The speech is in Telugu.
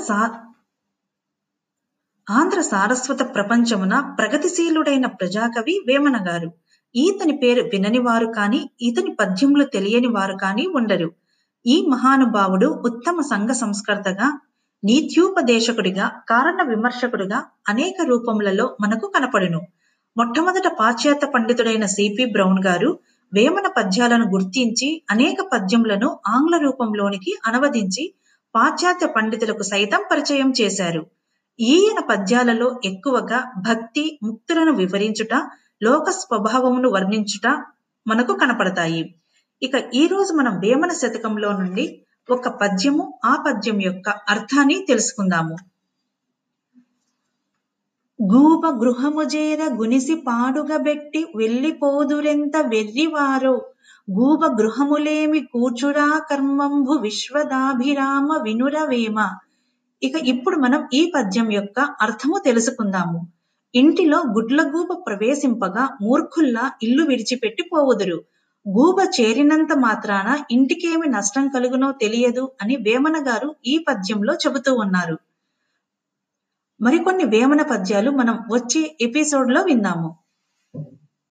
ఆంధ్ర సా ఆంధ్ర సారస్వత ప్రపంచమున ప్రగతిశీలుడైన ప్రజాకవి వేమన గారు. ఈతని పేరు వినని వారు కాని ఇతని పద్యములు తెలియని వారు కాని ఉండరు. ఈ మహానుభావుడు ఉత్తమ సంఘ సంస్కర్తగా నీత్యోపదేశకుడిగా కారణ విమర్శకుడిగా అనేక రూపములలో మనకు కనపడును. మొట్టమొదట పాశ్చాత్య పండితుడైన సిపి బ్రౌన్ గారు వేమన పద్యాలను గుర్తించి అనేక పద్యములను ఆంగ్ల రూపంలోనికి అనువదించి పాశ్చాత్య పండితులకు సైతం పరిచయం చేశారు. ఈయన పద్యాలలో ఎక్కువగా భక్తి ముక్తులను వివరించుట లోక స్వభావమును వర్ణించుట మనకు కనపడతాయి. ఇక ఈ రోజు మనం వేమన శతకంలో నుండి ఒక పద్యము ఆ పద్యం యొక్క అర్థాన్ని తెలుసుకుందాము. గూప గృహము చేర గునిసి పాడుగబెట్టి వెళ్ళిపోదురెంత వెర్రివారో గూప గృహములేమి కూర్చురా కర్మంభు విశ్వదాభిరామ వినురవేమ. ఇక ఇప్పుడు మనం ఈ పద్యం యొక్క అర్థము తెలుసుకుందాము. ఇంటిలో గుడ్లగూబ ప్రవేశింపగా మూర్ఖుల్లా ఇల్లు విడిచిపెట్టి పోవుదురు. గూబ చేరినంత మాత్రాన ఇంటికేమి నష్టం కలుగునో తెలియదు అని వేమన గారు ఈ పద్యంలో చెబుతూ ఉన్నారు. మరికొన్ని వేమన పద్యాలు మనం వచ్చే ఎపిసోడ్లో విందాము.